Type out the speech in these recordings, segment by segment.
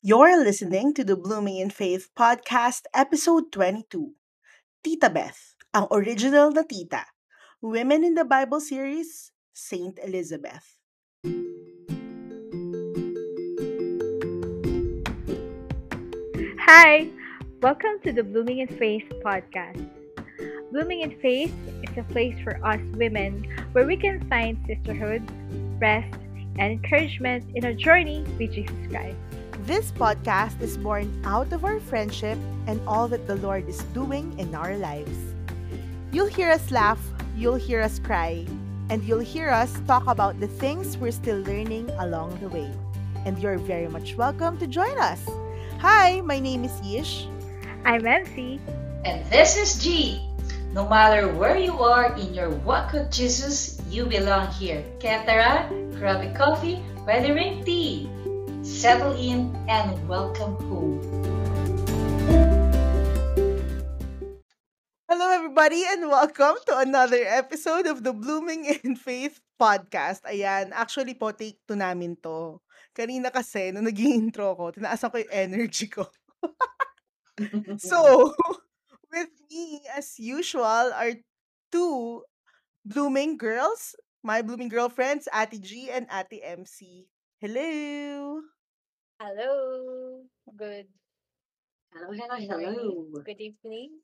You're listening to the Blooming in Faith podcast, episode 22. Tita Beth, ang original na tita. Women in the Bible series, Saint Elizabeth. Hi, welcome to the Blooming in Faith podcast. Blooming in Faith is a place for us women where we can find sisterhood, rest, and encouragement in our journey with Jesus Christ. This podcast is born out of our friendship and all that the Lord is doing in our lives. You'll hear us laugh, you'll hear us cry, and you'll hear us talk about the things we're still learning along the way. And you're very much welcome to join us. Hi, my name is Yish. I'm MC. And this is G. No matter where you are in your walk with Jesus, you belong here. Kaya tara, grab a coffee, weathering tea. Settle in and welcome home. Hello, everybody, and welcome to another episode of the Blooming in Faith podcast. Ayan, actually po, take to namin to. Kanina kasi, nung naging intro ko, tinaasan ko yung energy ko. So, with me, as usual, are two blooming girls, my blooming girlfriends, Ate G and Ate MC. Hello! Hello. Good hello, hello, morning, hello. good evening,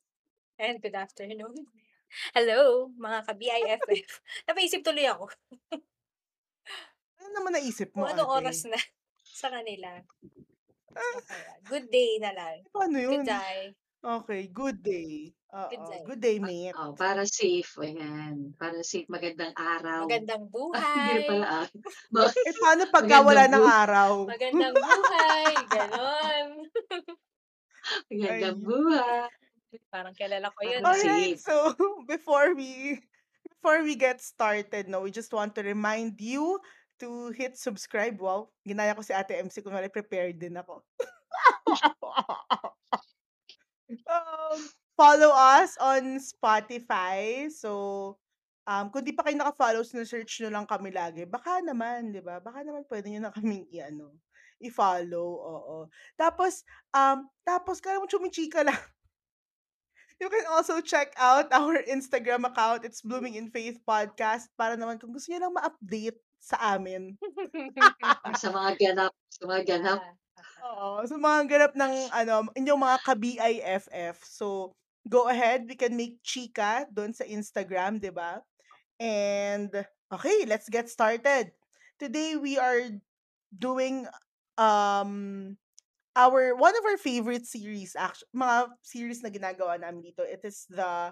and good afternoon. Hello, mga ka-BIFF. Napaisip tuloy ako Ano naman naisip kung mo, anong ate? oras na sa kanila. Ah, Good day na lang. paano yun? Good day. Okay, good day. Good Oo, day. good day, mate. Oh, para safe, ayan. Para safe, magandang araw. Magandang Ah, hindi buhay. pala ah. Ma- Eh, paano pagka wala Magandang ng bu- araw? Magandang buhay. Ganon. Magandang Ayun. buhay. Parang kilala ko yun. Parang ah. Alright, safe. so before we before we get started, no, we just want to remind you to hit subscribe. Wow, ginaya ko si Ate MC kung prepared din ako. Um, follow us on Spotify. So, um, kung di pa kayo naka-follow, search nyo lang kami lagi. Baka naman, di ba? Baka naman pwede nyo na kaming i-ano, i-follow. Oo. Tapos, um, tapos, kaya mo chumichika lang. You can also check out our Instagram account. It's Blooming in Faith Podcast. Para naman kung gusto nyo lang ma-update sa amin. Sa mga ganap, sa mga ganap. Oo. So, mga ganap ng ano, inyong mga ka-BIFF. So, go ahead. We can make chika doon sa Instagram, di ba? And, okay, let's get started. Today, we are doing um our one of our favorite series actually mga series na ginagawa namin dito it is the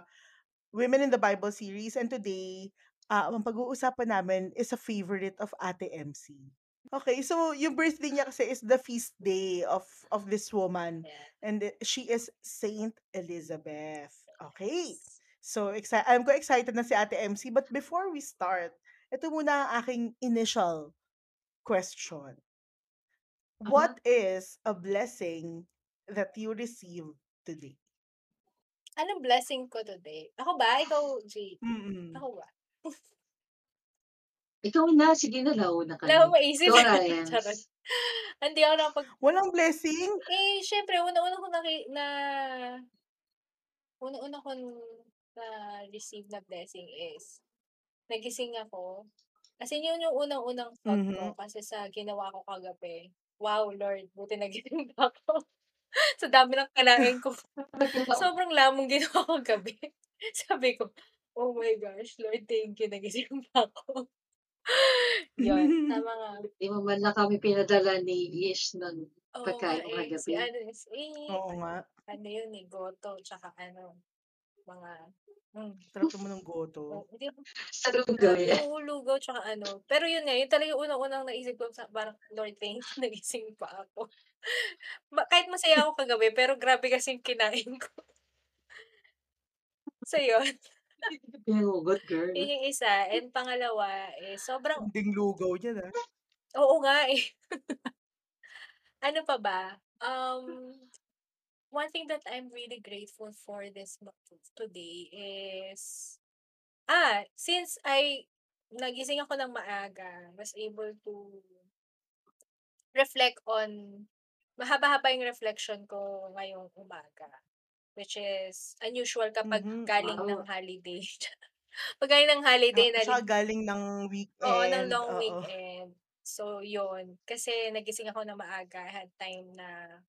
Women in the Bible series and today uh, ang pag-uusapan namin is a favorite of Ate MC. Okay, so yung birthday niya kasi is the feast day of of this woman yeah. and she is Saint Elizabeth. Okay. So excited I'm ko excited na si Ate MC but before we start, ito muna ang aking initial question. What is a blessing that you received today? Anong blessing ko today? Ako ba? Ikaw, G? Mm-mm. Ako ba? Ikaw na, sige na, launa ka Wala na. akong maisip. Ikaw na, yes. Charot. Hindi ako nakapag... Walang blessing? Eh, syempre, una-una ko na... na una-una ko na receive na blessing is nagising ako. Kasi yun yung unang-unang thought ko Mhm. kasi sa ginawa ko kagabi. Wow, Lord, buti nagising pa ako. sa dami ng kalain ko. Sobrang lamong ginawa ko gabi. Sabi ko, oh my gosh, Lord, thank you, nagising pa ako. Yun, tama nga. Di mo man lang kami pinadala ni Ish ng Oo pagkain nga mo eh, si kagabi. ano, si, Oo nga. ano yun eh, goto, tsaka ano, mga, mm, Sarap naman ng goto. oh, hindi ako, Sa lugaw yan. oo, lugaw, tsaka ano. Pero yun nga, yun talaga yung unang-unang naisip ko, sa, parang, Lord, thanks, nagising pa ako. Ma- Kahit masaya ako kagabi, pero grabe kasi yung kinain ko. So yun, Pinugot, girl. yun yung isa. And pangalawa, eh, sobrang, Ding lugaw niya na. oo nga eh. ano pa ba? Um, one thing that I'm really grateful for this today is ah, since I nagising ako ng maaga, was able to reflect on mahaba-haba yung reflection ko ngayong umaga. Which is unusual kapag Mhm. galing ng Wow. holiday. 'Pag galing ng holiday nali saka galing ng Oo, ng weekend, long oo. weekend. So, yun. Kasi nagising ako ng maaga. I had time na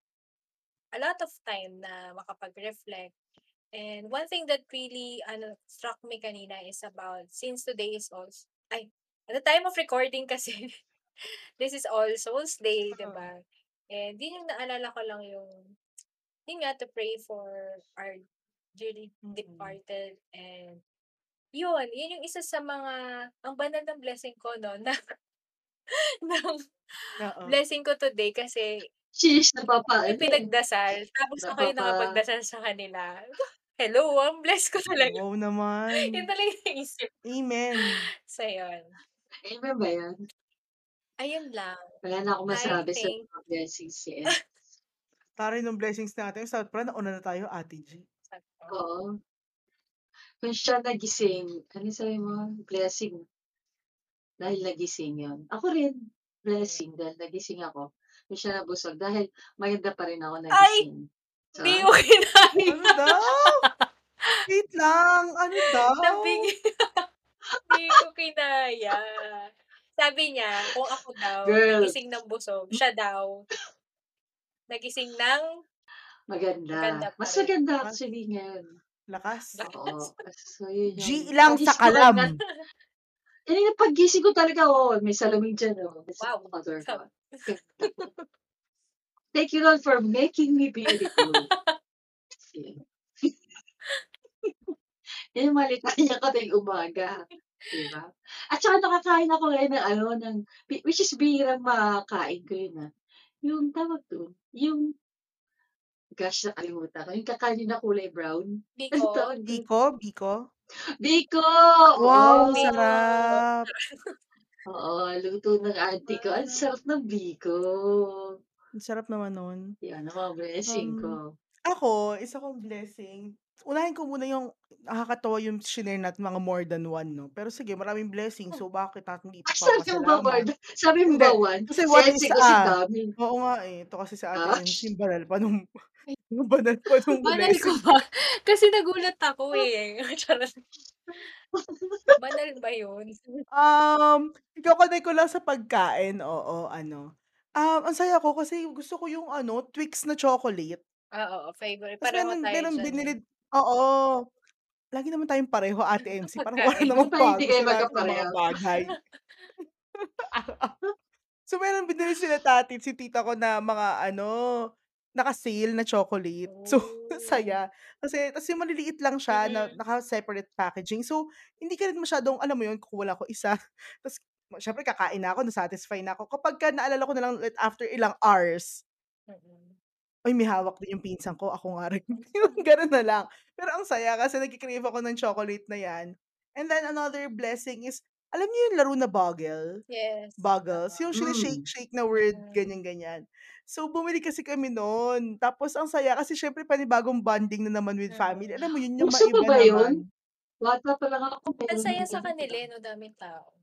a lot of time na makapag-reflect. And one thing that really ano, struck me kanina is about since today is also ay, at the time of recording kasi, this is All Souls Day, 'di Oo. ba? And yun yung naalala ko lang yung, yun nga, to pray for our dearly Mm. departed and yun, yun yung isa sa mga ang banal ng blessing ko 'no, na ng blessing ko today kasi Sheesh, eh. pinagdasal tapos ako yung Napapa nakapagdasal sa kanila. Hello, ang bless ko talaga. Wow Yun naman. talaga yung naisip ko. Amen. So, yun. Amen ba yan? Ayun lang. Wala na akong I masabi sa think mga blessings eh. Taray ng blessings natin. Sa pala nauna na tayo, Ate G. Oo. Kung siya nagising, ano sabi mo? Blessing. Dahil nagising yun. Ako rin, blessing dahil nagising ako. Kung siya nabusog dahil maganda pa rin ako Ay! nagising. Di So, ko kinaya. Ano daw? Wait lang. Ano daw? Nabig Di ko kinaya. Sabi niya, kung ako daw, girl, nagising ng busog, siya daw, nagising ng maganda maganda. Mas maganda actually ngayon. lakas. Oo. Lakas. So, yun G lang sa kalam. eh, yung paggising ko talaga, oh, may salamin dyan, oh. Wow. ko. Thank you, Lord, for making me beautiful. Yan. Yan yung malikaya ko tuwing umaga. Diba? At saka nakakain ako ngayon ng ano, ng, which is bihirang makakain ko yun, ah. Yung tawag doon, yung, gosh, nakalimutan ko. Yung kakanin na kulay brown. Ano Biko. doon? Biko? Biko? Biko! Wow, Oo! Sarap. Oo, luto ng auntie ko. Ang sarap ng biko. Ang sarap naman nun. Yan ang mga blessing Um, ko. ako, isa kong blessing. Unahin ko muna yung nakakatawa yung shinare natin mga more than one, no? Pero sige, maraming blessing. So, bakit natin hindi Ah, sabi mo ba, ipapasalamat? Marda? Sabi mo Hindi. ba, one? Kasi Si what Enzi is kasi ah? dami. Oo nga eh. Ito kasi sa Ah? atin, yung banal pa nung, yung banal pa nung Banal ko blessing. ba? Kasi nagulat ako eh. Charot. Banal ba yun? Um, iko-connect ko lang sa pagkain, oo, ano. Um, ang saya ko kasi gusto ko yung ano, Twix na chocolate. Ah, oo, favorite. Tas Pareho meron tayo meron dyan eh. binili oo. Lagi naman tayong pareho, Ate MC. Parang wala Pagkain. namang Ba't pa hindi bago kayo sa lahat ng mga magkapareho? bagay. So, meron binili sila tati si tita ko na mga ano, naka-sale na chocolate. So, Oh. saya. Kasi tas yung maliliit lang siya na Mm. naka-separate packaging. So, hindi ka rin masyadong alam mo yun, kukuha ako isa. Tas siyempre kakain na ako, na-satisfy na ako. Kapagka naalala ko na lang like after ilang hours. "Uy, may hawak din yung pinsan ko, ako nga rin." Yung gano'n na lang. Pero ang saya kasi nagki-crave ako ng chocolate na 'yan. And then another blessing is, alam niyo yung laro na Boggle? Yes. Boggles, yung Mm. shine-shake-shake na word, Mm. ganyan-ganyan. So, bumili kasi kami nun. Tapos ang saya kasi siyempre panibagong bonding na naman with family. Mm. Alam mo yun, yung Uso pa maiba ba yun? naman. Bata pa lang ako, Ang meron saya na sa ganun. kanila eh, 'no, daming tao.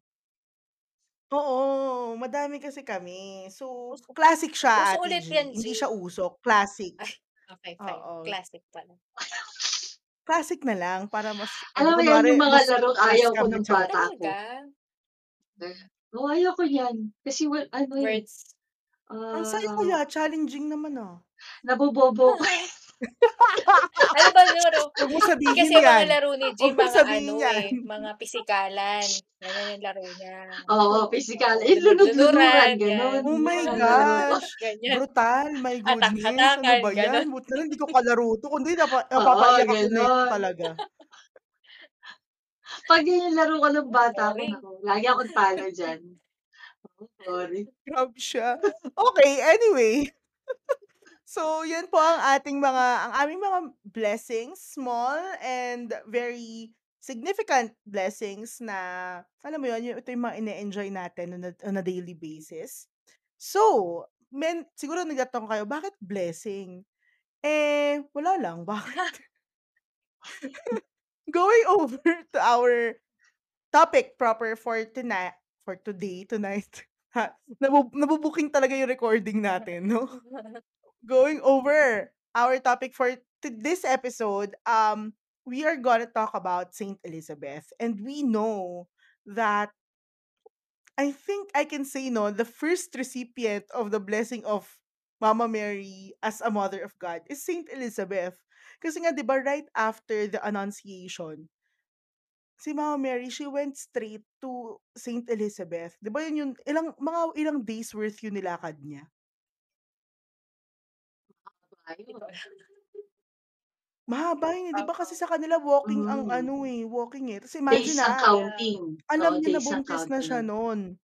Oo, madami kasi kami. So, Uso classic siya, uso Ate ulit G. yan, Hindi G. siya usok, classic. Ay, okay, fine. Oo. Classic pala. Classic na lang para mas Alam ano, mo yan, kunwari yung mga mas fast ayaw ko kami, ng charot. bata ko. Talaga? Oo, ayaw ko yan. Kasi, well, ano eh, Words. Ang saya ah, kaya, challenging naman ah. nabobobo ko. Ano ba laro? Huwag mo Kasi sabihin yung mga yan. laro ni G, mga ano yan. eh, mga pisikalan. Ganyan yung laro niya. Oo, physical. Oo, Eh, lunod-lunuran, yan. Oh my Mga gosh! Ganyan. Brutal, my goodness. Ano Atak-atakan, ba yan? Buti na lang hindi ko kalaro to. Kundi napa, napapaiyak ako ganon. talaga. Pag yun yung laro ko ng bata ko, Boring. naku, lagi akong talo dyan. Oh, sorry. Grabe siya. Okay, anyway. So, yan po ang ating mga, ang aming mga blessings, small and very significant blessings na, alam mo yun, ito yung mga ine-enjoy natin on a, on a daily basis. So, men, siguro nagtatanong kayo, bakit blessing? Eh, wala lang. Bakit? Going over to our topic proper for tonight, for today, tonight. Ha, nabu nabu-booking talaga yung recording natin, no? Going over our topic for to this episode, um, we are gonna talk about Saint Elizabeth, and we know that I think I can say no, the first recipient of the blessing of Mama Mary as a mother of God is Saint Elizabeth. Kasi nga, di ba, right after the Annunciation, si Mama Mary, she went straight to Saint Elizabeth. Di ba yun yung, ilang, mga ilang days worth yung nilakad niya? Ayun. Mahaba yun, eh, di ba? Kasi sa kanila walking ang Mm. ano eh, walking eh. Tapos Days imagine ng na, counting. alam Oo, niya na days buntis na siya noon.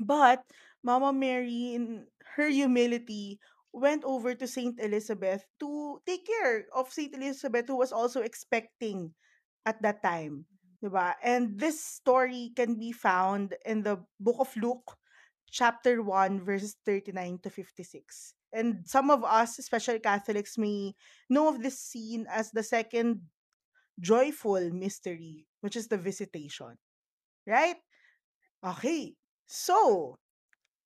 But, Mama Mary, in her humility, went over to Saint Elizabeth to take care of Saint Elizabeth who was also expecting at that time. Diba? And this story can be found in the book of Luke, chapter 1, verses 39 to 56. And some of us, especially Catholics, may know of this scene as the second joyful mystery, which is the visitation. Right? Okay. So,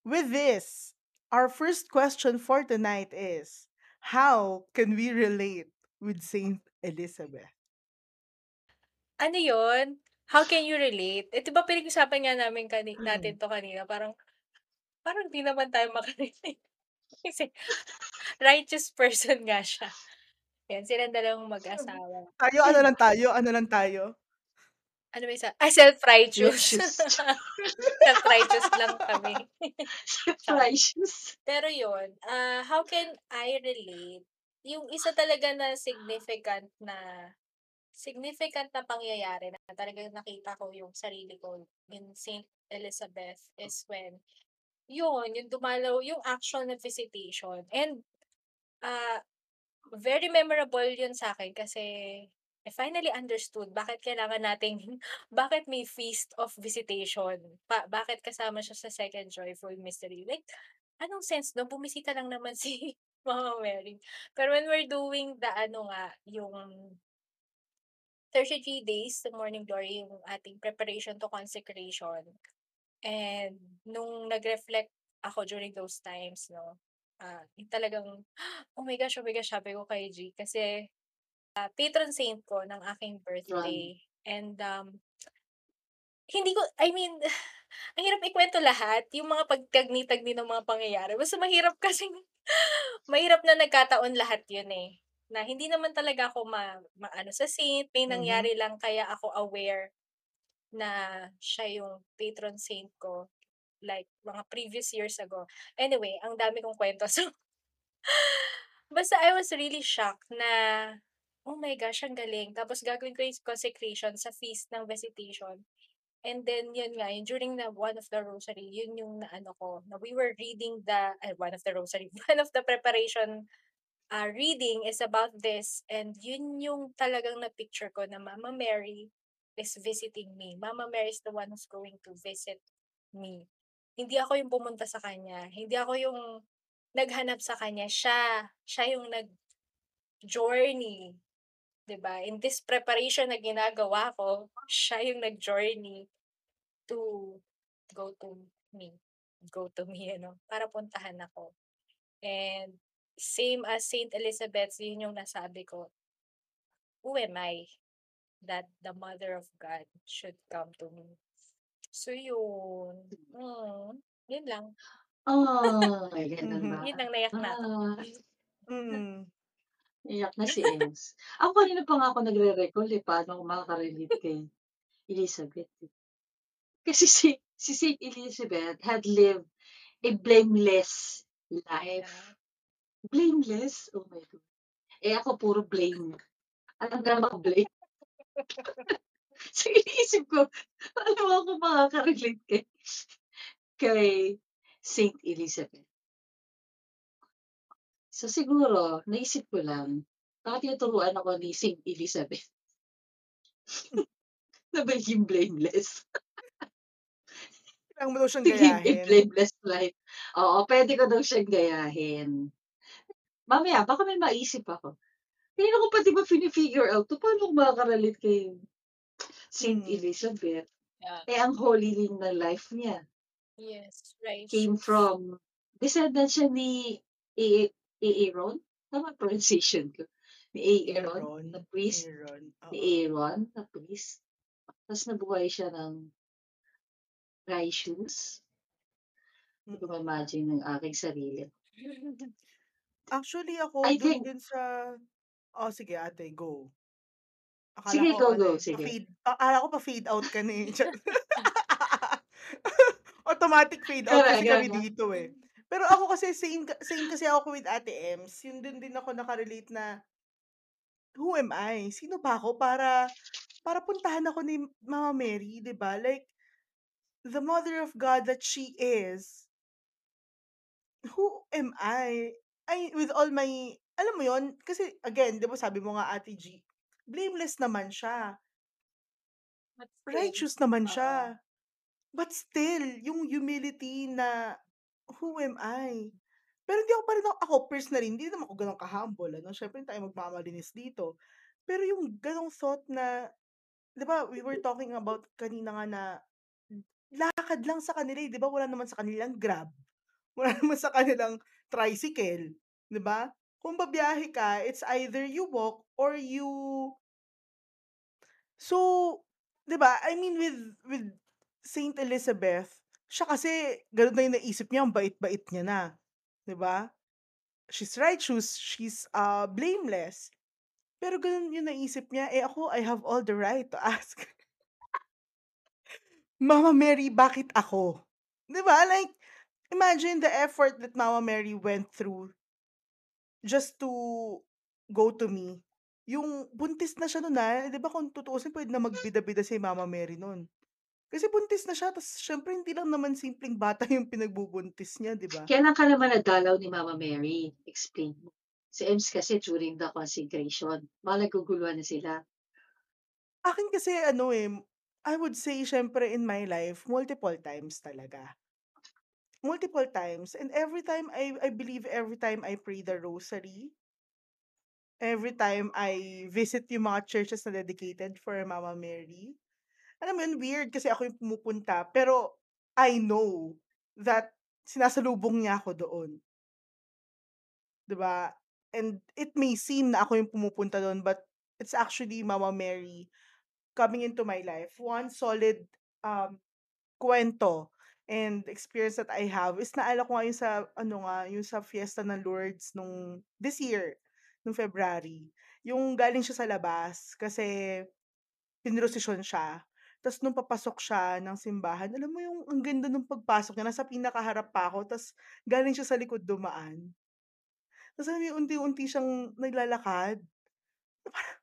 with this, our first question for tonight is how can we relate with Saint Elizabeth? Ano yun? How can you relate? Eh, 'di ba pinag-usapan nga namin kani Hmm. natin 'to kanina, parang parang di naman tayo maka-relate. Kasi righteous person nga siya. Yan, silang dalawang mag-asawa. Tayo, ano lang tayo? Ano lang tayo? Ano ba isa? Ah, self-righteous. Righteous. Self-righteous lang kami. Self-righteous. Pero yun, ah, how can I relate? Yung isa talaga na significant na significant na pangyayari na talagang nakita ko yung sarili ko in Saint Elizabeth is when yun, yung dumalaw, yung actual na visitation. And ah very memorable yun sa akin kasi I finally understood bakit kailangan nating bakit may feast of visitation. Pa, bakit kasama siya sa second joyful mystery. Like, anong sense no? Bumisita lang naman si Mama Mary. Pero when we're doing the ano nga, yung 33 days to morning glory, yung ating preparation to consecration. And nung nag-reflect ako during those times, no, ah, yung talagang, oh my gosh, oh my gosh, sabi ko kay G, kasi ah, patron saint ko ng aking birthday. And um, hindi ko, I mean, ang hirap ikwento lahat, yung mga pagtagni-tagni ng mga pangyayari. Basta mahirap kasi, mahirap na nagkataon lahat yun eh. Na hindi naman talaga ako ma, maano sa saint, may Mhm. nangyari lang kaya ako aware na siya yung patron saint ko like mga previous years ago. Anyway, ang dami kong kwento. So, basta I was really shocked na, oh my gosh, ang galing. Tapos gagawin ko yung consecration sa feast ng visitation. And then, yun nga, yun, during the one of the rosary, yun yung naano ko, na we were reading the, uh, one of the rosary, one of the preparation uh, reading is about this. And yun yung talagang na-picture ko na Mama Mary is visiting me. Mama Mary is the one who's going to visit me. Hindi ako yung pumunta sa kanya. Hindi ako yung naghanap sa kanya. Siya. Siya yung nag-journey. ba? In this preparation na ginagawa ko, siya yung nag-journey to go to me. Go to me, ano, para puntahan ako. And same as Saint Elizabeth, yun yung nasabi ko. Who am I that the Mother of God should come to me? So yun. Mm, yun lang. Oh, ganun ba? Yun lang nayak na. Ah, Mm. iyak na si Ems. Ako kanina pa nga ako nagre-recall eh, paano ako makaka-relate kay Elizabeth. eh. Kasi si, si Saint Elizabeth had lived a blameless life. Blameless? Oh my God. Eh ako puro blame. Alam na maka-blame. so iniisip ko, paano ako makaka-relate kay, kay Saint Elizabeth. So siguro, naisip ko lang, baka tinuturuan ako ni Saint Elizabeth na maging blameless. Kailangan mo daw siyang gayahin. blameless life. Oo, pwede ko daw siyang gayahin. Mamaya, baka may maisip ako. Kanina ko pa di ba figure out to, paano ko makaka-relate kay Saint Mm. Elizabeth? Yeah. Eh, ang holy na life niya. Yes, right. came from descendant siya ni Aaron. Tama pronunciation ko. Ni Aaron, Aaron. na priest. Aaron. Ni. Aaron, na priest. Tapos nabuhay siya ng righteous. Hindi ko ma-imagine ng aking sarili. Actually, ako, I dun think, din sa... Oh, sige, ate, go. Akala sige, ko, go, ano go, eh, sige. pa-fade, akala ko pa-fade out ka na eh. Automatic fade out kasi kami dito eh. Pero ako kasi, same, same kasi ako with Ate Ems. Yun din din ako nakarelate na, who am I? Sino ba ako para, para puntahan ako ni Mama Mary, di ba? Like, the mother of God that she is, who am I? I, with all my, alam mo yon kasi again, di ba sabi mo nga Ate G, blameless naman siya. But still, Righteous naman oo. siya. But still, yung humility na, who am I? Pero hindi ako pa rin ako, ako personally, hindi naman ako ganun ka-humble. Ano? Siyempre, hindi tayo magmamalinis dito. Pero yung ganong thought na, di ba, we were talking about kanina nga na, lakad lang sa kanila, eh, di ba? Wala naman sa kanilang grab. Wala naman sa kanilang tricycle. Di ba? Kung babiyahe ka, it's either you walk or you... So, di ba? I mean, with, with Saint Elizabeth, siya kasi, ganun na yung naisip niya, ang bait-bait niya na. Di ba? She's righteous, she's uh, blameless. Pero ganun yung naisip niya, eh ako, I have all the right to ask. Mama Mary, bakit ako? Di ba? Like, imagine the effort that Mama Mary went through just to go to me. Yung buntis na siya nun ah, di ba kung tutuusin, pwede na magbida-bida si Mama Mary nun. Kasi buntis na siya, tapos syempre hindi lang naman simpleng bata yung pinagbubuntis niya, di ba? Kailan ka naman nadalaw ni Mama Mary? Explain mo. Si Ems kasi during the consecration. Mga naguguluhan na sila. Akin kasi ano eh, I would say syempre in my life, multiple times talaga. Multiple times. And every time, I, I believe every time I pray the rosary, every time I visit yung mga churches na dedicated for Mama Mary, alam mo yun, weird kasi ako yung pumupunta, pero I know that sinasalubong niya ako doon. ba? And it may seem na ako yung pumupunta doon, but it's actually Mama Mary coming into my life. One solid um, kwento and experience that I have is naala ko nga yung sa, ano nga, yung sa Fiesta ng Lourdes nung, this year, nung February. Yung galing siya sa labas kasi pinrosesyon siya. Tapos nung papasok siya ng simbahan, alam mo yung ang ganda nung pagpasok niya, nasa pinakaharap pa ako, tapos galing siya sa likod dumaan. Tapos alam mo unti-unti siyang naglalakad. Parang,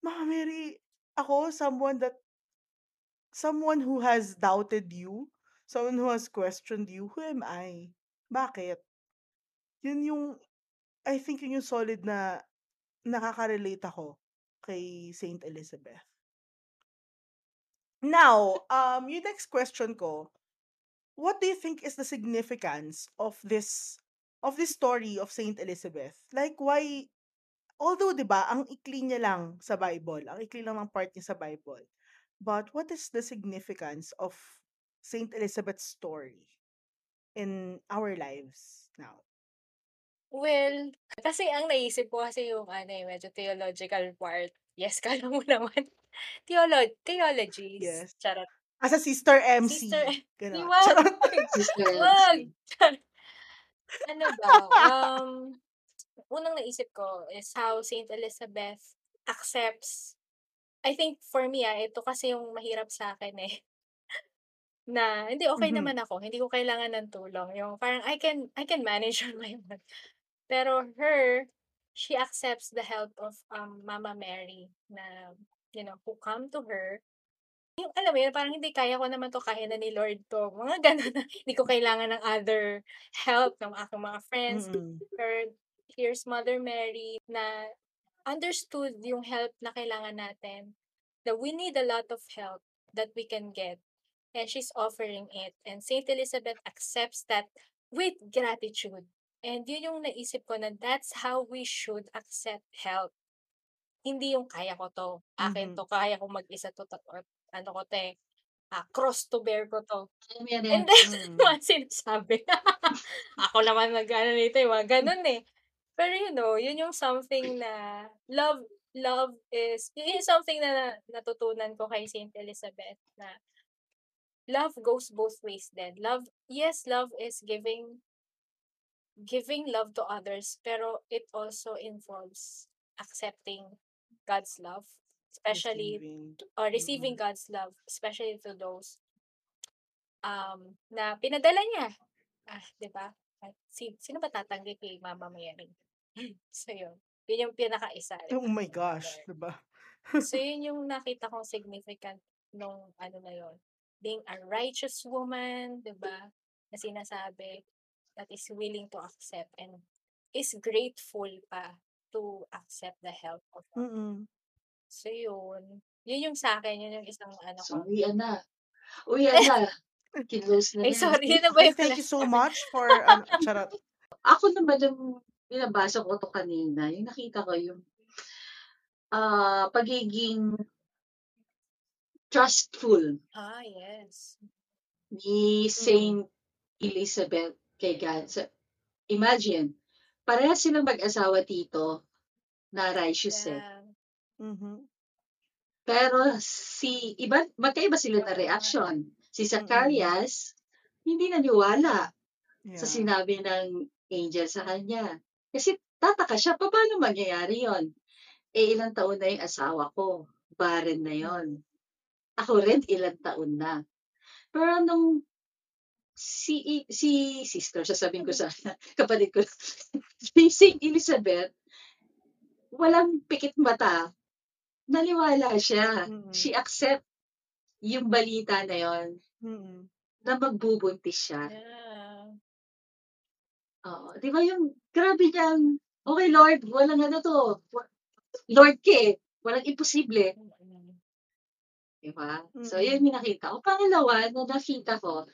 Mama Mary, ako, someone that, someone who has doubted you, someone who has questioned you, who am I? Bakit? Yun yung, I think yun yung solid na nakaka-relate ako kay Saint Elizabeth. Now, um, yung next question ko, what do you think is the significance of this of this story of Saint Elizabeth? Like why although 'di ba, ang ikli niya lang sa Bible, ang ikli lang ng part niya sa Bible. But what is the significance of Saint Elizabeth's story in our lives now? Well, kasi ang naisip ko kasi yung ano eh, medyo theological part. Yes, kala mo naman. Theolo- theologies. Yes. Charot. As a Sister MC. Sister, Ganon. wag! Charot. Sister! Elsie. ano ba? Um, unang naisip ko is how Saint Elizabeth accepts I think for me ah, ito kasi yung mahirap sa akin eh. Na hindi okey Mhm. naman ako, hindi ko kailangan ng tulong, yung parang I can I can manage on my own. Pero her, she accepts the help of, um, Mama Mary na, you know, who come to her. Yung alam mo yun, parang hindi kaya ko naman 'to, kaya na ni Lord 'to, mga gano'n na hindi ko kailangan ng other help ng aking mga friends. Mm. Pero here's Mother Mary na understood yung help na kailangan natin. That we need a lot of help that we can get, and she's offering it. And Saint Elizabeth accepts that with gratitude. And yun yung naisip ko na that's how we should accept help. Hindi yung kaya ko 'to, akin Mhm. 'to, kaya ko mag-isa 'to, ta or ano ko 'to eh. ah, cross to bear ko 'to. Yan, And then, Mm. mga sinasabi. Ako naman nag-ano nito, yung mga ganun eh. Pero you know, yun yung something na love love is yun yung something na natutunan ko kay Saint Elizabeth na love goes both ways din. Love, yes, love is giving giving love to others, pero it also involves accepting God's love, especially Receiving. or receiving Mm. God's love, especially to those um na pinadala niya. Ah, 'di ba? Si, sino ba tatanggi kay Mama Mary? so yun. Yun yung pinaka-isa. Oh my gosh, diba? So yun yung nakita kong significant nung ano na yun. Being a righteous woman, 'di ba? Na sinasabi that is willing to accept and is grateful pa to accept the help of others. Mm-mm. So yun. Yun yung sa akin, yun yung isang ano So, ko. uwian na. Uwian na. Kinlose na Ay, sorry, yun na ba yung thank you so much for, um, charot. Ako naman yung binabasa ko to kanina, yung nakita ko yung ah pagiging trustful Ah, yes. ni Saint Elizabeth kay God. So, imagine, pareha silang mag-asawa dito na righteous eh. Yeah. Mhm. Pero si iba magkaiba sila na reaction. Si Zacarias hindi naniwala Yeah. sa sinabi ng angel sa kanya. Kasi tataka siya, paano mangyayari yon? Eh, ilang taon na yung asawa ko. Barren na yon. Ako rin, ilang taon na. Pero nung si, si sister, sasabihin ko sa kapatid ko, si St. Elizabeth, walang pikit mata. Naniwala siya. Mm. She accept yung balita na yon Mm-mm. na magbubuntis siya. Yeah. Oo. Di ba yung, grabe niyang, okay Lord, walang ano to. Lord ka eh. Walang imposible. Di ba? So, yun yung nakita ko. Pangalawa, na nakita ko,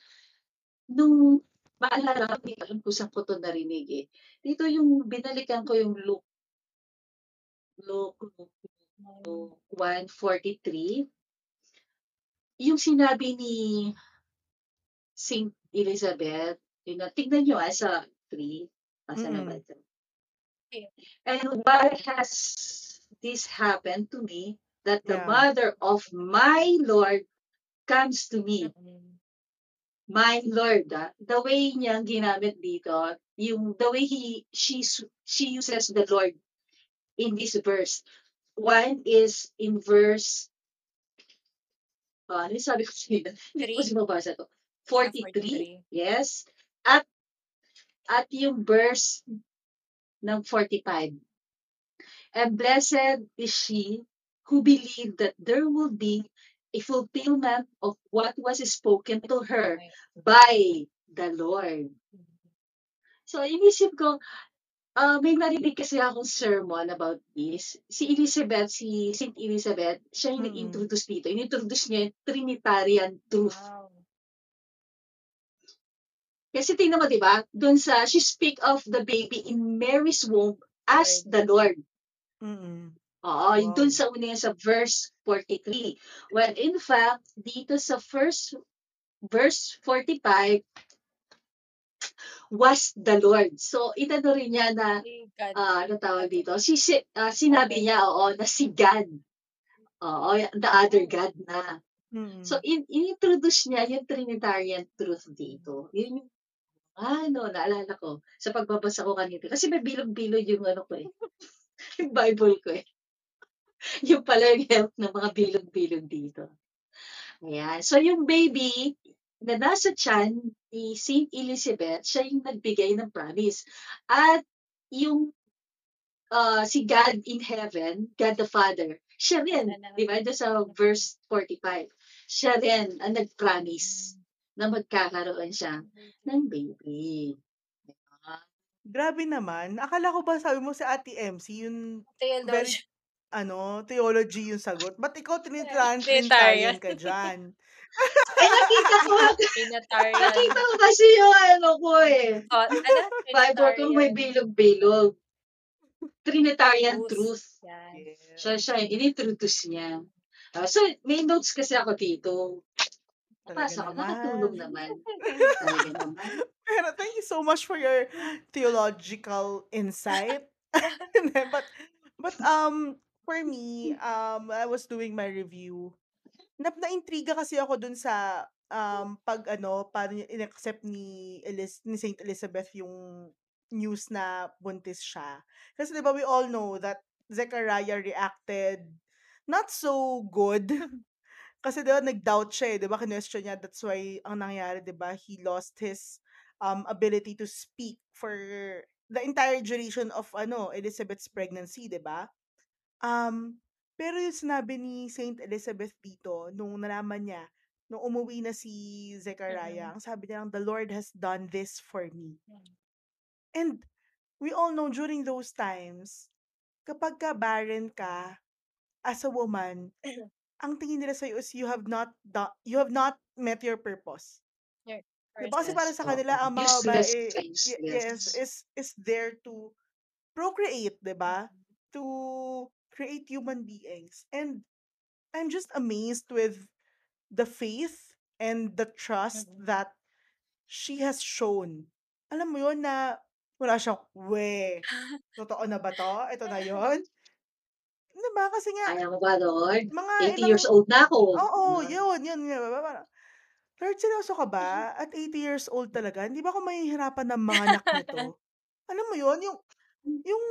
nung, maalala ko, hindi ko alam kung saan ko to narinig eh. Dito yung, binalikan ko yung Luke, Luke, Mm. 143. Yung sinabi ni Saint Elizabeth, yun na, tignan nyo ah, sa 3. Asa na Mm. ba ito? Okay. And why has this happened to me that the Yeah. mother of my Lord comes to me? My Lord, ah, the way niyang ginamit dito, yung the way he she she uses the Lord in this verse. One is in verse ah, ano sabi ko sa inyo? Hindi ko mabasa to. Ah, 43, 43. yes. At at yung verse ng 45. And blessed is she who believed that there will be a fulfillment of what was spoken to her by the Lord. So, inisip ko, ah, may marinig kasi akong sermon about this. Si Elizabeth, si Saint Elizabeth, siya yung Mm-mm. nag-introduce dito. Inintroduce niya yung Trinitarian truth. Wow. Kasi tingnan mo, di ba? Doon sa, she speak of the baby in Mary's womb as Lord. the Lord. Mm-mm. Oo, Wow. doon sa una sa verse 43. Well, in fact, dito sa first verse 45, was the Lord. So, inano rin niya na, ah, ano tawag dito? Si, si, ah, sinabi niya, oo, na si God. Oo, the other God na. Mm-mm. So, in, in-introduce niya yung Trinitarian truth dito. Yun yung, ano, naalala ko sa pagbabasa ko kanina. Kasi may bilog-bilog yung ano ko eh. yung Bible ko eh. yung pala yung help ng mga bilog-bilog dito. Ayan. So, yung baby na nasa tiyan ni Saint Elizabeth, siya yung nagbigay ng promise. At yung ah, si God in heaven, God the Father, siya rin, di ba? Doon sa verse 45. Siya rin ang nag-promise na magkakaroon siya ng baby. Grabe naman. Akala ko ba sabi mo si Ate MC, yung very. Ano, theology yung sagot. Ba't ikaw. Trinitarian ka dyan? Ay, nakita ko, nakita ko kasi yung ano ko eh. Thought, ano? Bible ko may bilog-bilog. Trinitarian Truth. Yan. Siya, siya, inintroduce niya. Ah, so, may notes kasi ako dito. Papasok ako, nakatulog naman. naman. Talaga naman. Pero thank you so much for your theological insight. But but um for me, um I was doing my review. Na naintriga kasi ako dun sa um pag ano, paano niya in-accept ni Elis ni Saint Elizabeth yung news na buntis siya. Kasi 'di ba we all know that Zechariah reacted not so good. Kasi 'di ba nag-doubt siya eh, 'di ba kinwestiyon niya that's why ang nangyari 'di ba he lost his um ability to speak for the entire duration of ano Elizabeth's pregnancy 'di ba? Um pero yung sinabi ni Saint Elizabeth dito nung nalaman niya nung umuwi na si Zechariah, Mm. ang sabi niya lang, the Lord has done this for me. Mm. And we all know during those times, kapag ka barren ka as a woman, ang tingin nila sa'yo is you have not do- you have not met your purpose. Your Di ba? Kasi para sa kanila, ang mga babae, yes, yes. is, is there to procreate, di ba? Mm. To create human beings. And I'm just amazed with the faith and the trust Mm. that she has shown. Alam mo yun na wala siyang, we, totoo na ba to? Ito na yun? Di ba? Kasi nga, Kaya mo ba, Lord? mga 80 ilang, years old na ako. oo, Ganon. yun, yun, yun. Parang, Lord, seryoso ka ba? At 80 years old talaga, hindi ba ako mahihirapan ng mga anak nito? Alam mo yun, yung, yung,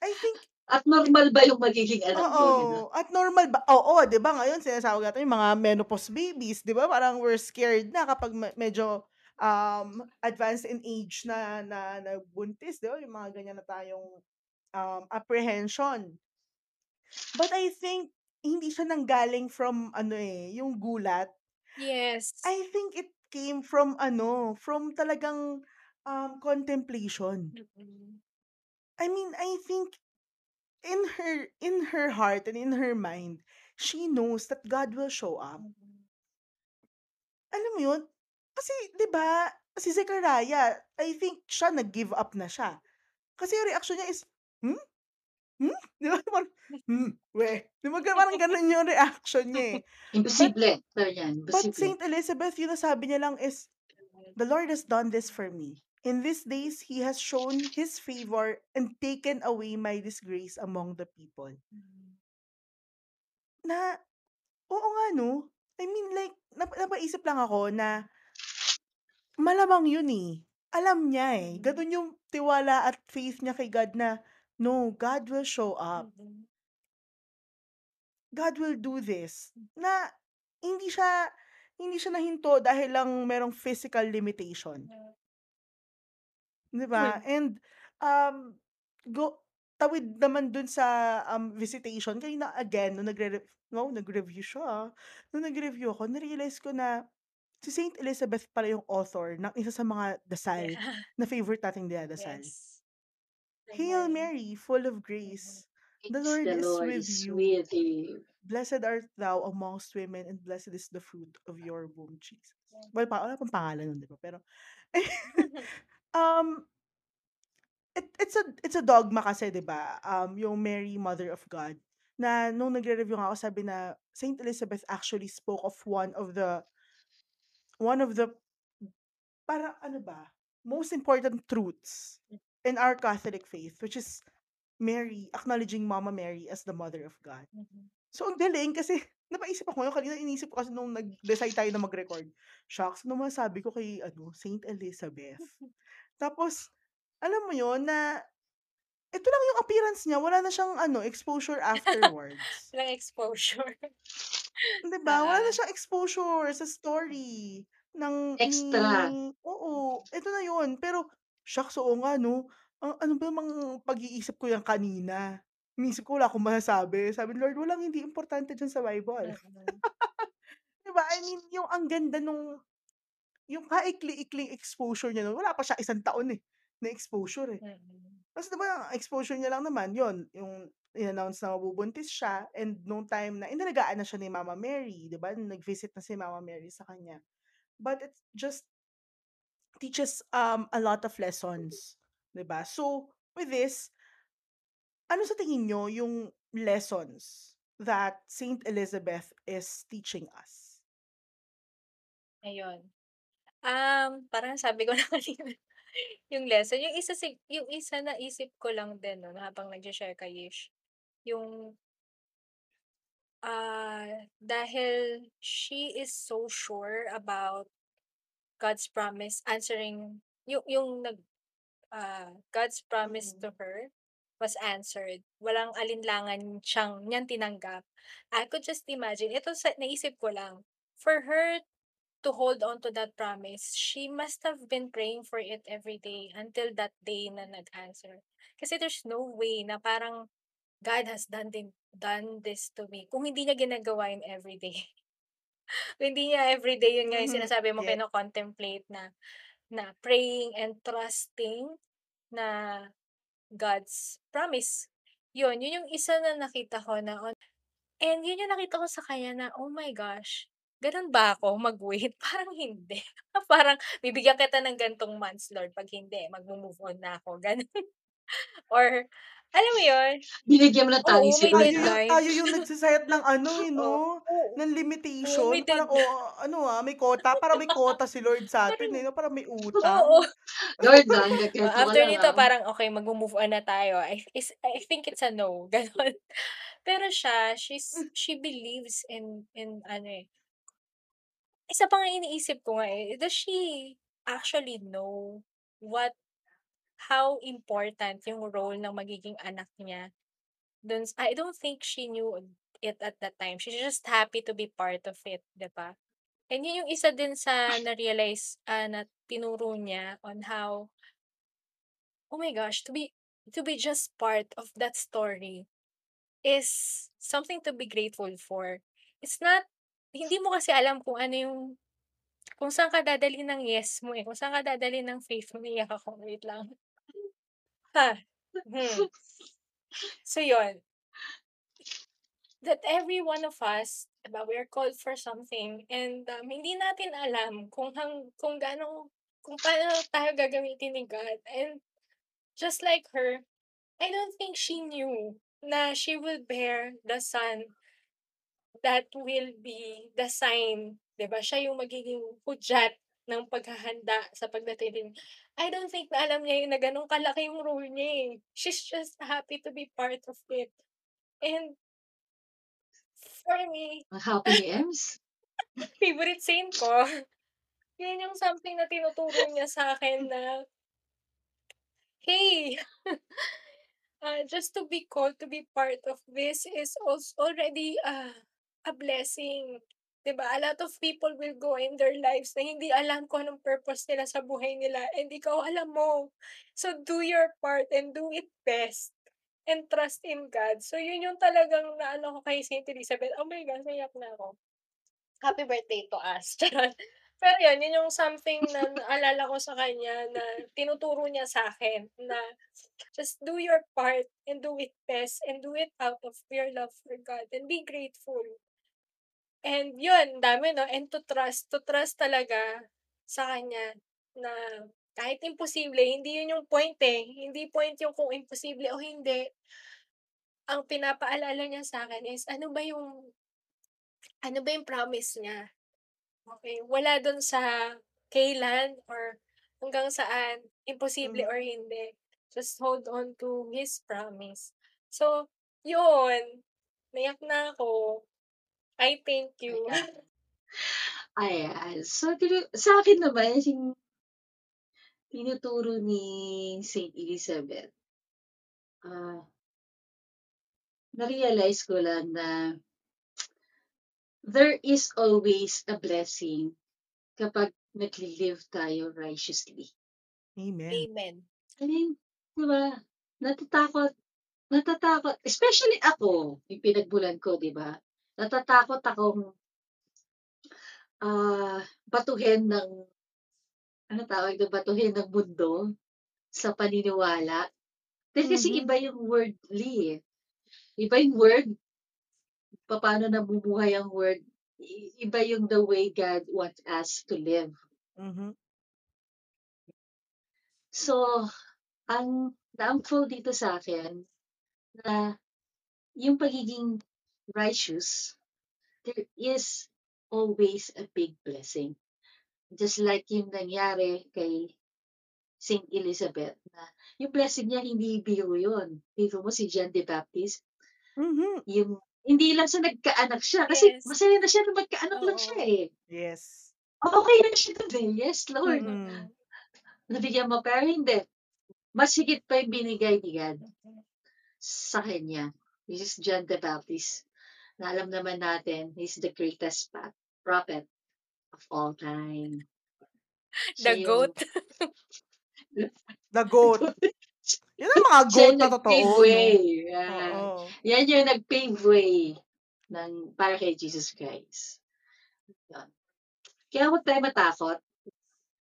I think, At normal ba yung magiging anak ko? Di ba? oo, at normal ba? Oo, di ba ngayon, sinasawag natin yung mga menopause babies, di ba? Parang we're scared na kapag me- medyo um, advanced in age na, na, na buntis, di ba? Yung mga ganyan na tayong um, apprehension. But I think, hindi siya nanggaling from, ano eh, yung gulat. Yes. I think it came from, ano, from talagang um, contemplation. Mm. I mean, I think in her in her heart and in her mind, she knows that God will show up. Alam mo yun? Kasi, di ba, si Zechariah, I think siya nag-give up na siya. Kasi yung reaction niya is, hmm? Hmm? Di ba? Parang, hmm, we. Di ba? Parang ganun yung reaction niya eh. Imposible. Pero yan, But imposible. Saint Elizabeth, yun ang sabi niya lang is, the Lord has done this for me. In these days, He has shown His favor and taken away my disgrace among the people. Mm. Na, oo nga no. I mean like, nap napaisip lang ako na malamang yun eh. Alam niya eh. Mm. Ganun yung tiwala at faith niya kay God na, no, God will show up. Mm. God will do this. Na, hindi siya, hindi siya nahinto dahil lang merong physical limitation. 'Di ba? And, um, go tawid naman dun sa, um, visitation kanina again nung nagre-rev wow, nag-review siya, ah. Nung nag-review ako na-realize ko na si Saint Elizabeth pala yung author ng isa sa mga dasal Yeah. na favorite nating dinadasal. Yes. Hail Mary. Mary, full of grace, the It's Lord the is Lord with is you. with you. Blessed art thou amongst women and blessed is the fruit of your womb, Jesus. Well, pa wala pang pangalan nun, 'di ba? Pero um it it's a it's a dogma kasi 'di ba? Um yung Mary Mother of God na nung nagre-review nga ako sabi na Saint Elizabeth actually spoke of one of the one of the parang ano ba? Most important truths in our Catholic faith which is Mary, acknowledging Mama Mary as the Mother of God. Mhm. So ang galing kasi napaisip ako ngayon kanina inisip ko kasi nung nag-decide tayo na mag-record. Shocks, ano masabi ko kay ano, Saint Elizabeth. Tapos alam mo yon na ito lang yung appearance niya, wala na siyang ano, exposure afterwards. Walang exposure. 'Di ba? Wala na Ah. siyang exposure sa story ng Extra. ni oo, ito na yun. Pero shocks, oo nga 'no. Ang ano ba mang pag-iisip ko yan kanina. Inisip ko wala akong masasabi. Sabi Lord, walang hindi importante diyan sa Bible. 'Di ba? I mean, yung ang ganda nung yung kaikli-ikling exposure niya nun, wala pa siya isang taon eh, na exposure eh. Mm. Kasi 'di ba ang exposure niya lang naman yun, yung in-announce na mabubuntis siya and nung time na inalagaan na siya ni Mama Mary, 'di ba? Nag-visit na si Mama Mary sa kanya. But it just teaches um a lot of lessons, 'di ba? So, with this, ano sa tingin niyo yung lessons that Saint Elizabeth is teaching us? Ayun. Um, parang sabi ko na kanina yung lesson, yung isa sig yung isa naisip ko lang din 'no, habang nagse-share kay Ish, yung ah, dahil she is so sure about God's promise answering yung yung nag ah, God's promise Mm. to her was answered. Walang alinlangan siyang niyang tinanggap. I could just imagine, ito sa naisip ko lang, for her to hold on to that promise, she must have been praying for it every day until that day na nag-answer. Kasi there's no way na parang God has done din done this to me kung hindi niya ginagawa yun everyday. Kung hindi niya everyday, yun nga yung Mhm. sinasabi mo Yes. kino-contemplate na na praying and trusting na God's promise. Yun, yun yung isa na nakita ko na on and yun yung nakita ko sa kanya na, "Oh my gosh, ganun ba ako mag-wait?" Parang hindi. Parang, "Bibigyan kita ng gan'tong months Lord, 'pag hindi magmo-move on na ako." Gano'n. Or alam mo yun? Binigyan mo tali Oo, si may Lord, Tayo ah. yung deadline. tayo yung nagse-set ng ano, eh, Oo, 'no, oo. ng Oo, limitation. may Parang, deadline. oh, ano, ah, may quota. Parang may quota si Lord sa'tin, Parang eh, 'no, parang may oo. utang. Lord, ah, Oh, ganito ka after lang, nito ah. parang, "Okey, magmo-move on na tayo." I is I think it's a no, gano'n. Pero siya, she's she believes in in ano, eh isa pa nga iniisip ko nga, eh, does she actually know what how important yung role ng magiging anak niya dun I don't think she knew it at that time. She's just happy to be part of it, 'di ba? And yun yung isa din sa na-realize, ah, na tinuro niya on how oh my gosh, to be to be just part of that story is something to be grateful for. It's not hindi mo kasi alam kung ano yung kung saan ka dadalhin ng yes mo, eh, kung saan ka dadalhin ng faith mo. Naiiyak ako, wait lang. Ha, hmm. So yun. That every one of us, 'di ba, we are called for something and, um, hindi natin alam kung hang kung gaano kung paano tayo gagamitin ni God and just like her, I don't think she knew na she will bear the son that will be the sign, 'di ba, siya yung magiging hudyat ng paghahanda sa pagdating din I don't think na alam niya yun na gano'n kalaki yung role niya, eh. She's just happy to be part of it. And for me happy Ems. favorite saint ko, yun yung something na tinuturo niya sa'kin na "Hey, ah, just to be called to be part of this is als already, ah, a blessing." 'Di ba, a lot of people will go in their lives na hindi alam kung anong purpose nila sa buhay nila and ikaw alam mo. So, do your part and do it best and trust in God. So, yun yung talagang naano ko kay Saint Elizabeth. Oh my gosh, naiyak na ako. Happy birthday to us. Pero yun, yun yung something na naalala ko sa kanya na tinuturo niya sa'kin na just do your part and do it best and do it out of your love for God and be grateful. And yun, dami 'no, and to trust, to trust talaga sa kanya na kahit imposible, hindi yun yung point, eh. Hindi point yung kung imposible o hindi. Ang pinapaalala niya sa'kin is ano ba yung ano ba yung promise niya. Okey, wala dun sa kailan or hanggang saan, imposible Mhm. or hindi. Just hold on to His promise. So, yun, naiyak na ako. I thank you. Ayan. Ayan. So, tinu sa'kin naman yung tinuturo ni Saint Elizabeth ah na-realize ko lang na there is always a blessing kapag nagle-live tayo righteously. Amen. Amen. I mean, 'di ba, natatakot natatakot especially ako, yung pinagmulan ko, 'di ba? Natatakot akong ah, batuhin ng anong tawag dun, batuhin ng mundo sa paniniwala. Dahil kasi Mhm. iba yung worldly, eh. Iba yung word, papaano namumuhay ang word, iba yung the way God wants us to live. Mhm. So, ang na-unfold dito sa'kin na yung pagiging righteous, there is always a big blessing. Just like yung nangyari kay Saint Elizabeth na yung blessing niya hindi biro yun. Biro mo si John the Baptist, Mhm. yung hindi lang sa nagkaanak siya kasi Yes. masaya na siya na magkaanak lang siya Oo. eh. Yes. Okay na siya eh. Yes, Lord. Mm. Nabigyan mo pero hindi. Mas higit pa yung binigay ni God sa kanya. Which is John the Baptist. Na alam naman natin, he's the greatest pa- prophet of all time. The Siya yung- goat. The goat. Yan ang mga goat yung na totoo. way. Yan. Oo. Yan yung nag-pave way ng, para kay Jesus Christ. Yan. Kaya huwag tayo matakot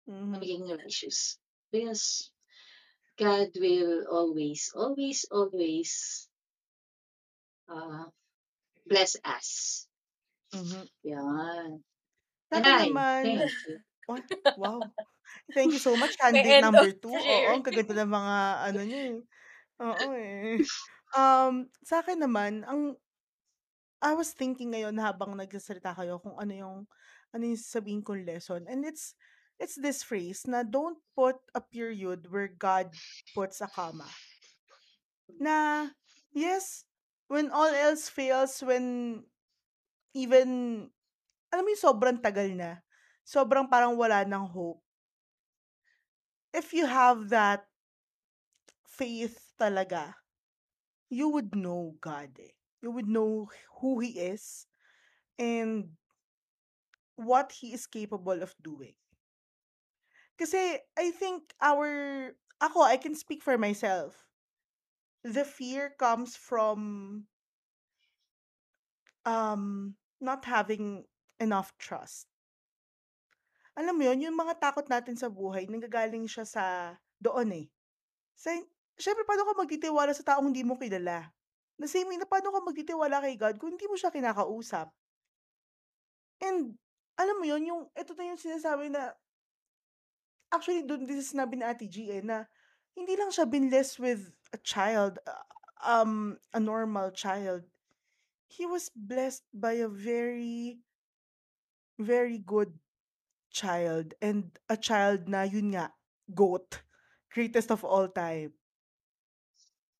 na Mhm. maging righteous. Because God will always, always, always uh, bless us. Mhm. Yan. Sa And akin I, naman, thank you. What? Wow. Thank you so much. Candidate number two. Oo, ang kaganda ng mga ano niyo eh. Oo eh. Um, sa akin naman, ang I was thinking ngayon habang nagsasalita kayo kung ano yung ano yung sabihin kong lesson. And it's it's this phrase na don't put a period where God puts a comma. Na yes, when all else fails, when even alam mo yung sobrang tagal na, sobrang parang wala ng hope. If you have that faith talaga, you would know God eh. You would know who He is and what He is capable of doing. Kasi I think our, ako, I can speak for myself. The fear comes from um not having enough trust. Alam mo yun, yung mga takot natin sa buhay, nanggagaling siya sa doon eh. Sa, syempre, paano ka magtitiwala sa taong hindi mo kilala? The same na paano ka magtitiwala kay God kung hindi mo siya kinakausap? And, alam mo yun, yung, ito na yung sinasabi na, actually, doon din sa sinabi ni Ate G eh, na hindi lang siya binless with a child, uh, um, a normal child. He was blessed by a very, very good child and a child na yun nga, GOAT, greatest of all time.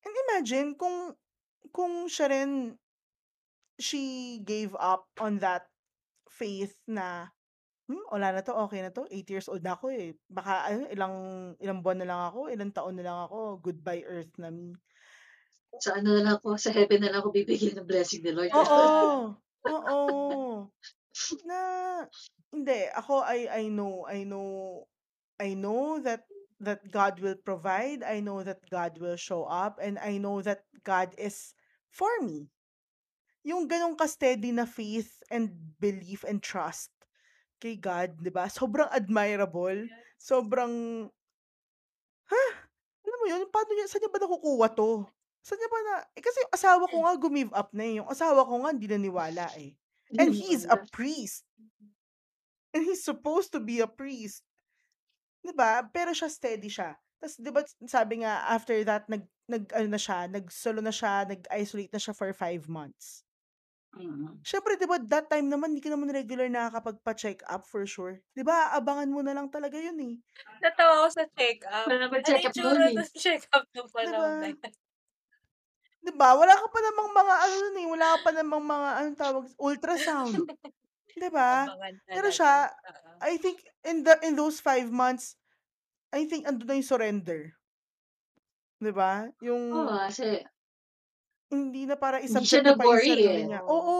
And imagine kung kung siya rin she gave up on that faith na hmm, wala na to, okay na to. 8 years old na ako eh. Baka ano, ilang ilang buwan na lang ako, ilang taon na lang ako, goodbye earth na me. Sa ano na lang ako, sa heaven na lang ako bibigyan ng blessing ni Lord. Oo. Oo. Na hindi ako I I know I know I know that that God will provide. I know that God will show up and I know that God is for me. Yung ganong ka-steady na faith and belief and trust kay God, 'di ba? Sobrang admirable. Sobrang ha? Alam mo yun, paano niya, saan niya ba nakukuha to? Saan niya ba na, eh, kasi yung asawa ko nga gumive up na eh. Yung asawa ko nga hindi naniwala eh. And he's a priest. And he's supposed to be a priest. 'Di ba? Pero siya steady siya. Tapos 'di ba sabi nga after that nag nag ano na siya, nag-solo na siya, nag-isolate na siya for five months. Mm. Siyempre 'di ba that time naman hindi ka naman regular nakakapagpa-check up for sure. 'Di ba? Abangan mo na lang talaga 'yun eh. Natawa ako sa check-up. Wala naman Ano check-up yung tsura noon eh. ng check-up nung 'Di panahon ba? na yan? 'Di ba? Wala ka pa namang mga ano nun eh, wala ka pa namang mga anong tawag, ultrasound. 'Di ba? Abangan Pero talaga. siya, Oo. I think in the in those five months, I think andun na yung surrender. 'Di ba? Yung Oo, kasi hindi na para hindi siya i-subject niya pa yung sarili eh. niya. Oo.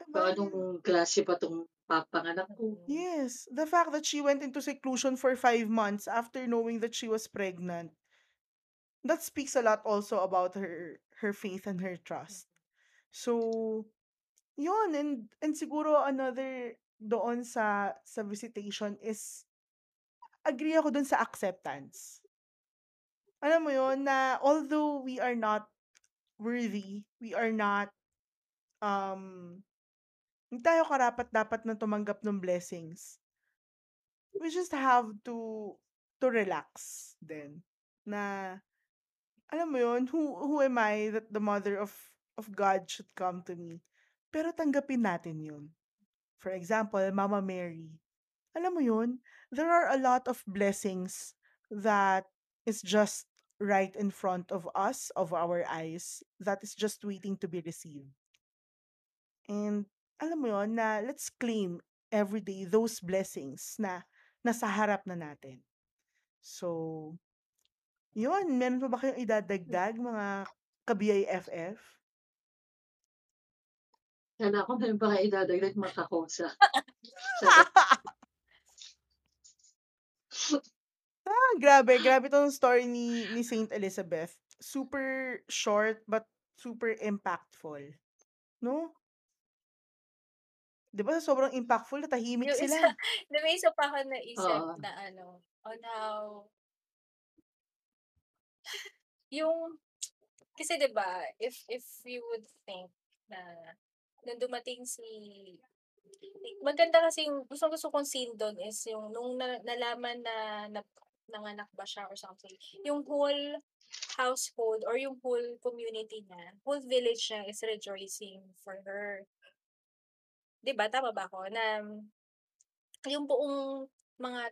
'Di Kung ba? anong klase pa tong papanganak ko. Yes, the fact that she went into seclusion for five months after knowing that she was pregnant, that speaks a lot also about her her faith and her trust. So, yun and and siguro another doon sa sa visitation is agree ako dun sa acceptance. Alam mo yun na although we are not worthy, we are not um hindi tayo karapat-dapat na tumanggap ng blessings. We just have to to relax din. Na alam mo yun, who who am I that the mother of of God should come to me? Pero tanggapin natin yun. For example, Mama Mary. Alam mo yun, there are a lot of blessings that is just right in front of us, of our eyes, that is just waiting to be received. And alam mo yun, na let's claim every day those blessings na nasa harap na natin. So, yun, meron pa ba kayong idadagdag, mga ka-BIFF? Kala ko meron pa kayo idadagdag mga kakosa. Charot. Ah, grabe, grabe tong story ni ni Saint Elizabeth. Super short but super impactful. No? 'Di ba sobrang impactful, natahimik Yung sila. isa, na may isa pa ako naisip Oo. na ano, on how, yung, kasi 'di ba, if if you would think na nung dumating si maganda kasi yung gustong gusto kong scene doon is yung nung na, nalaman na, na nanganak ba siya or something. Yung whole household or yung whole community niya, whole village niya is rejoicing for her. 'Di ba? Tama ba ako? Na yung buong mga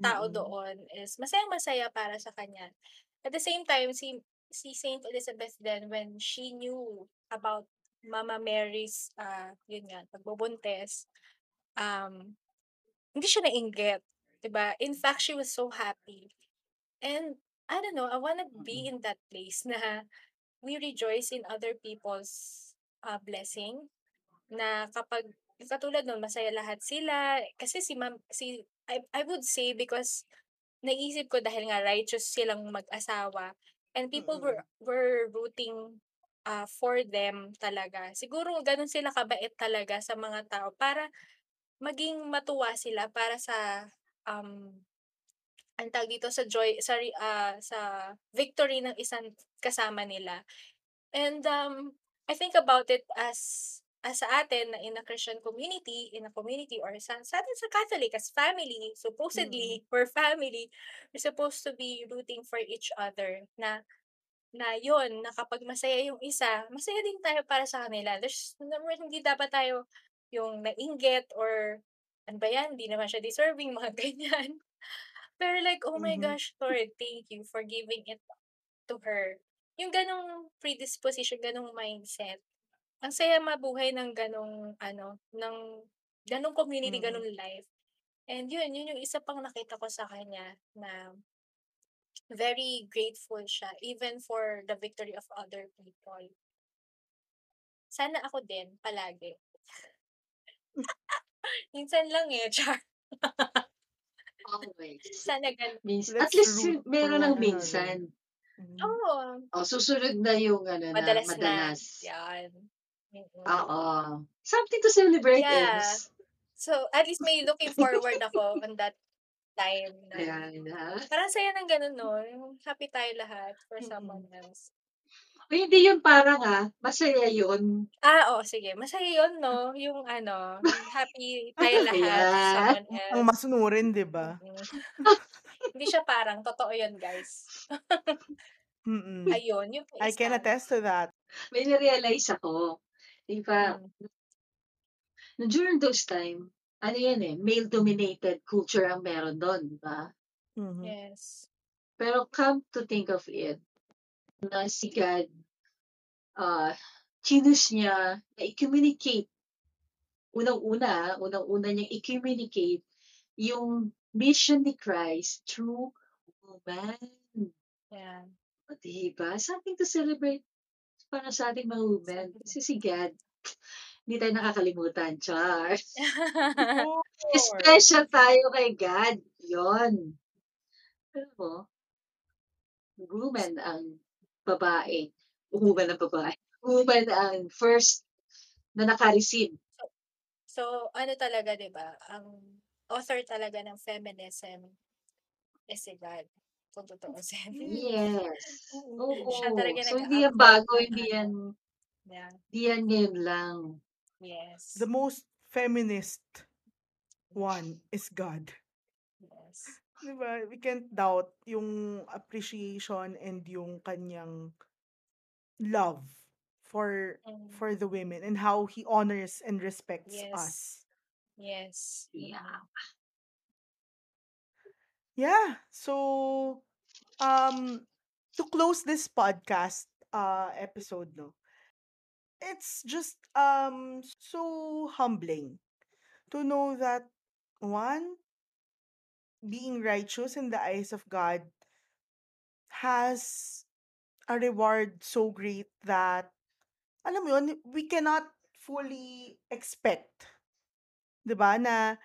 tao Mm. doon is masayang-masaya para sa kanya. At the same time, si si Saint Elizabeth then when she knew about Mama Mary's uh, yun nga, pagbubuntis, um, hindi siya nainggit, 'di ba? In fact, she was so happy. And I don't know, I wanna be Mm. in that place na we rejoice in other people's uh, blessing na kapag katulad nun masaya lahat sila kasi si ma'am si I, I would say because naisip ko dahil nga righteous silang mag-asawa and people were were rooting uh, for them talaga. Siguro ganun sila kabait talaga sa mga tao para maging matuwa sila para sa um ang tawag dito sa joy sa ah, sa victory ng isang kasama nila. And um I think about it as as sa atin na in a Christian community, in a community or sa, sa atin sa Catholic as family, supposedly we're family, we're supposed to be rooting for each other na na yon na kapag masaya yung isa, masaya din tayo para sa kanila. There's number hindi dapat tayo yung nainggit or ano ba yan, hindi naman siya deserving, mga ganyan. Pero like, oh my Mhm. gosh, Lord, thank you for giving it to her. Yung ganong predisposition, ganong mindset. Ang saya mabuhay ng ganong, ano, ng ganong community, Mm. ganong life. And yun, yun yung isa pang nakita ko sa kanya na very grateful siya even for the victory of other people. Sana ako din, palagi. Minsan lang eh, char. Always. Sana ganun. Mins- Let's at least root meron ng minsan. Mhm. Oo. Oh, susunod na yung ano na Madalas, madalas. na. Yan. Oo. Something to celebrate, Yeah. Ems. So, at least may looking forward ako on that time na Ayan na. parang saya ng ganun, no? Happy tayo lahat for someone else. O, hindi yun parang ah, masaya yun. Ah, oh, sige. Masaya yun, no? Yung ano, happy tayo lahat Ayan. someone Ang else. masunurin, di ba? Mm-mm. Hindi siya parang, totoo yun, guys. Mm-mm. Ayun, yung I can attest to that. May narealize ako. Di ba, Mm. no, during those time, ano yan eh, male-dominated culture ang meron doon, di ba? Mhm. Yes. Pero come to think of it, na si God, uh, chinus niya na i-communicate. Unang-una, unang-una niyang i-communicate yung mission ni Christ through woman. Yeah. O, diba? Something to celebrate para sa ating mga women. Kasi si God, hindi tayo nakakalimutan, Char. Special tayo kay God. Yon. Alam mo, woman ang babae. Woman ang babae. Woman ang first na naka-receive. So, ano talaga, di ba? Ang author talaga ng feminism is si God. Kung tutuusin. Yes. Oo. Siya talaga So, hindi yan bago, hindi ano. yan, Yeah. hindi yan ngayon lang. Yes. The most feminist one is God. Yes. Diba? We can't doubt yung appreciation and yung kanyang love for Mm. for the women and how he honors and respects Yes. us. Yes. Yeah. Yeah. So, um, to close this podcast uh episode, no, it's just um so humbling to know that one being righteous in the eyes of God has a reward so great that alam mo yun, we cannot fully expect, ba, na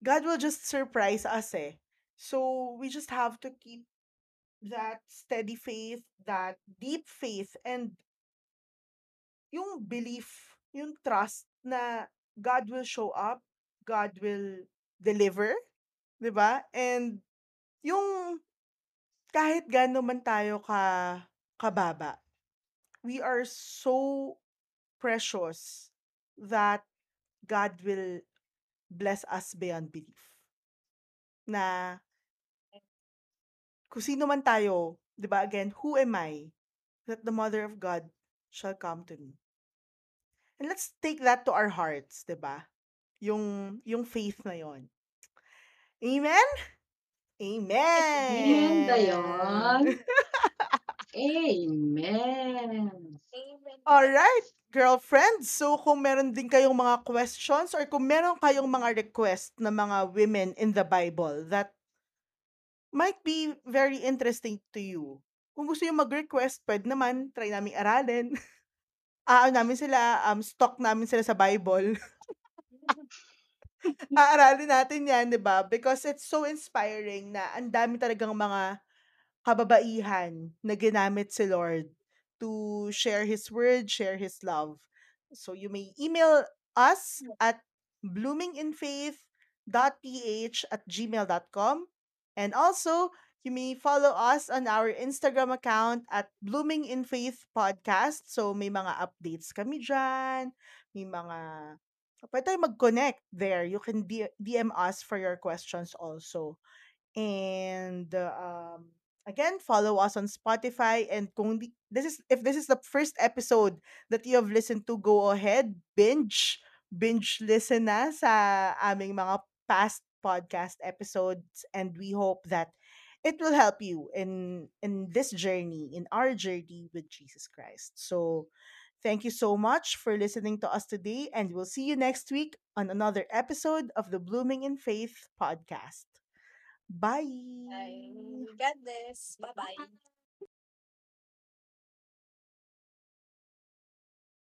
God will just surprise us eh. So we just have to keep that steady faith, that deep faith and yung belief, yung trust na God will show up, God will deliver, 'di ba? And yung kahit gaano man tayo ka kababa, we are so precious that God will bless us beyond belief. Na kung sino man tayo, 'di ba? Again, who am I that the mother of God shall come to me? And let's take that to our hearts, 'di ba? Yung yung faith na 'yon. Amen? Amen ba yun? Amen. Amen. Amen. Alright, girlfriends. So, kung meron din kayong mga questions or kung meron kayong mga request na mga women in the Bible that might be very interesting to you. Kung gusto yung mag-request, pwede naman, try namin aralin. Aano namin sila, um, stock namin sila sa Bible. Aaralin natin yan, di ba? Because it's so inspiring na ang dami talagang mga kababaihan na ginamit si Lord to share His word, share His love. So you may email us at bloominginfaith.ph at gmail.com. And also, you may follow us on our Instagram account at Blooming in Faith Podcast. So may mga updates kami dyan. May mga... Pwede tayo mag-connect there. You can DM us for your questions also. And uh, um, again, follow us on Spotify. And kung di- this is if this is the first episode that you have listened to, go ahead, binge, binge listen na sa aming mga past podcast episodes. And we hope that it will help you in in this journey, in our journey with Jesus Christ. So thank you so much for listening to us today, and we'll see you next week on another episode of the Blooming in Faith podcast. Bye. Bye. God bless. Bye-bye.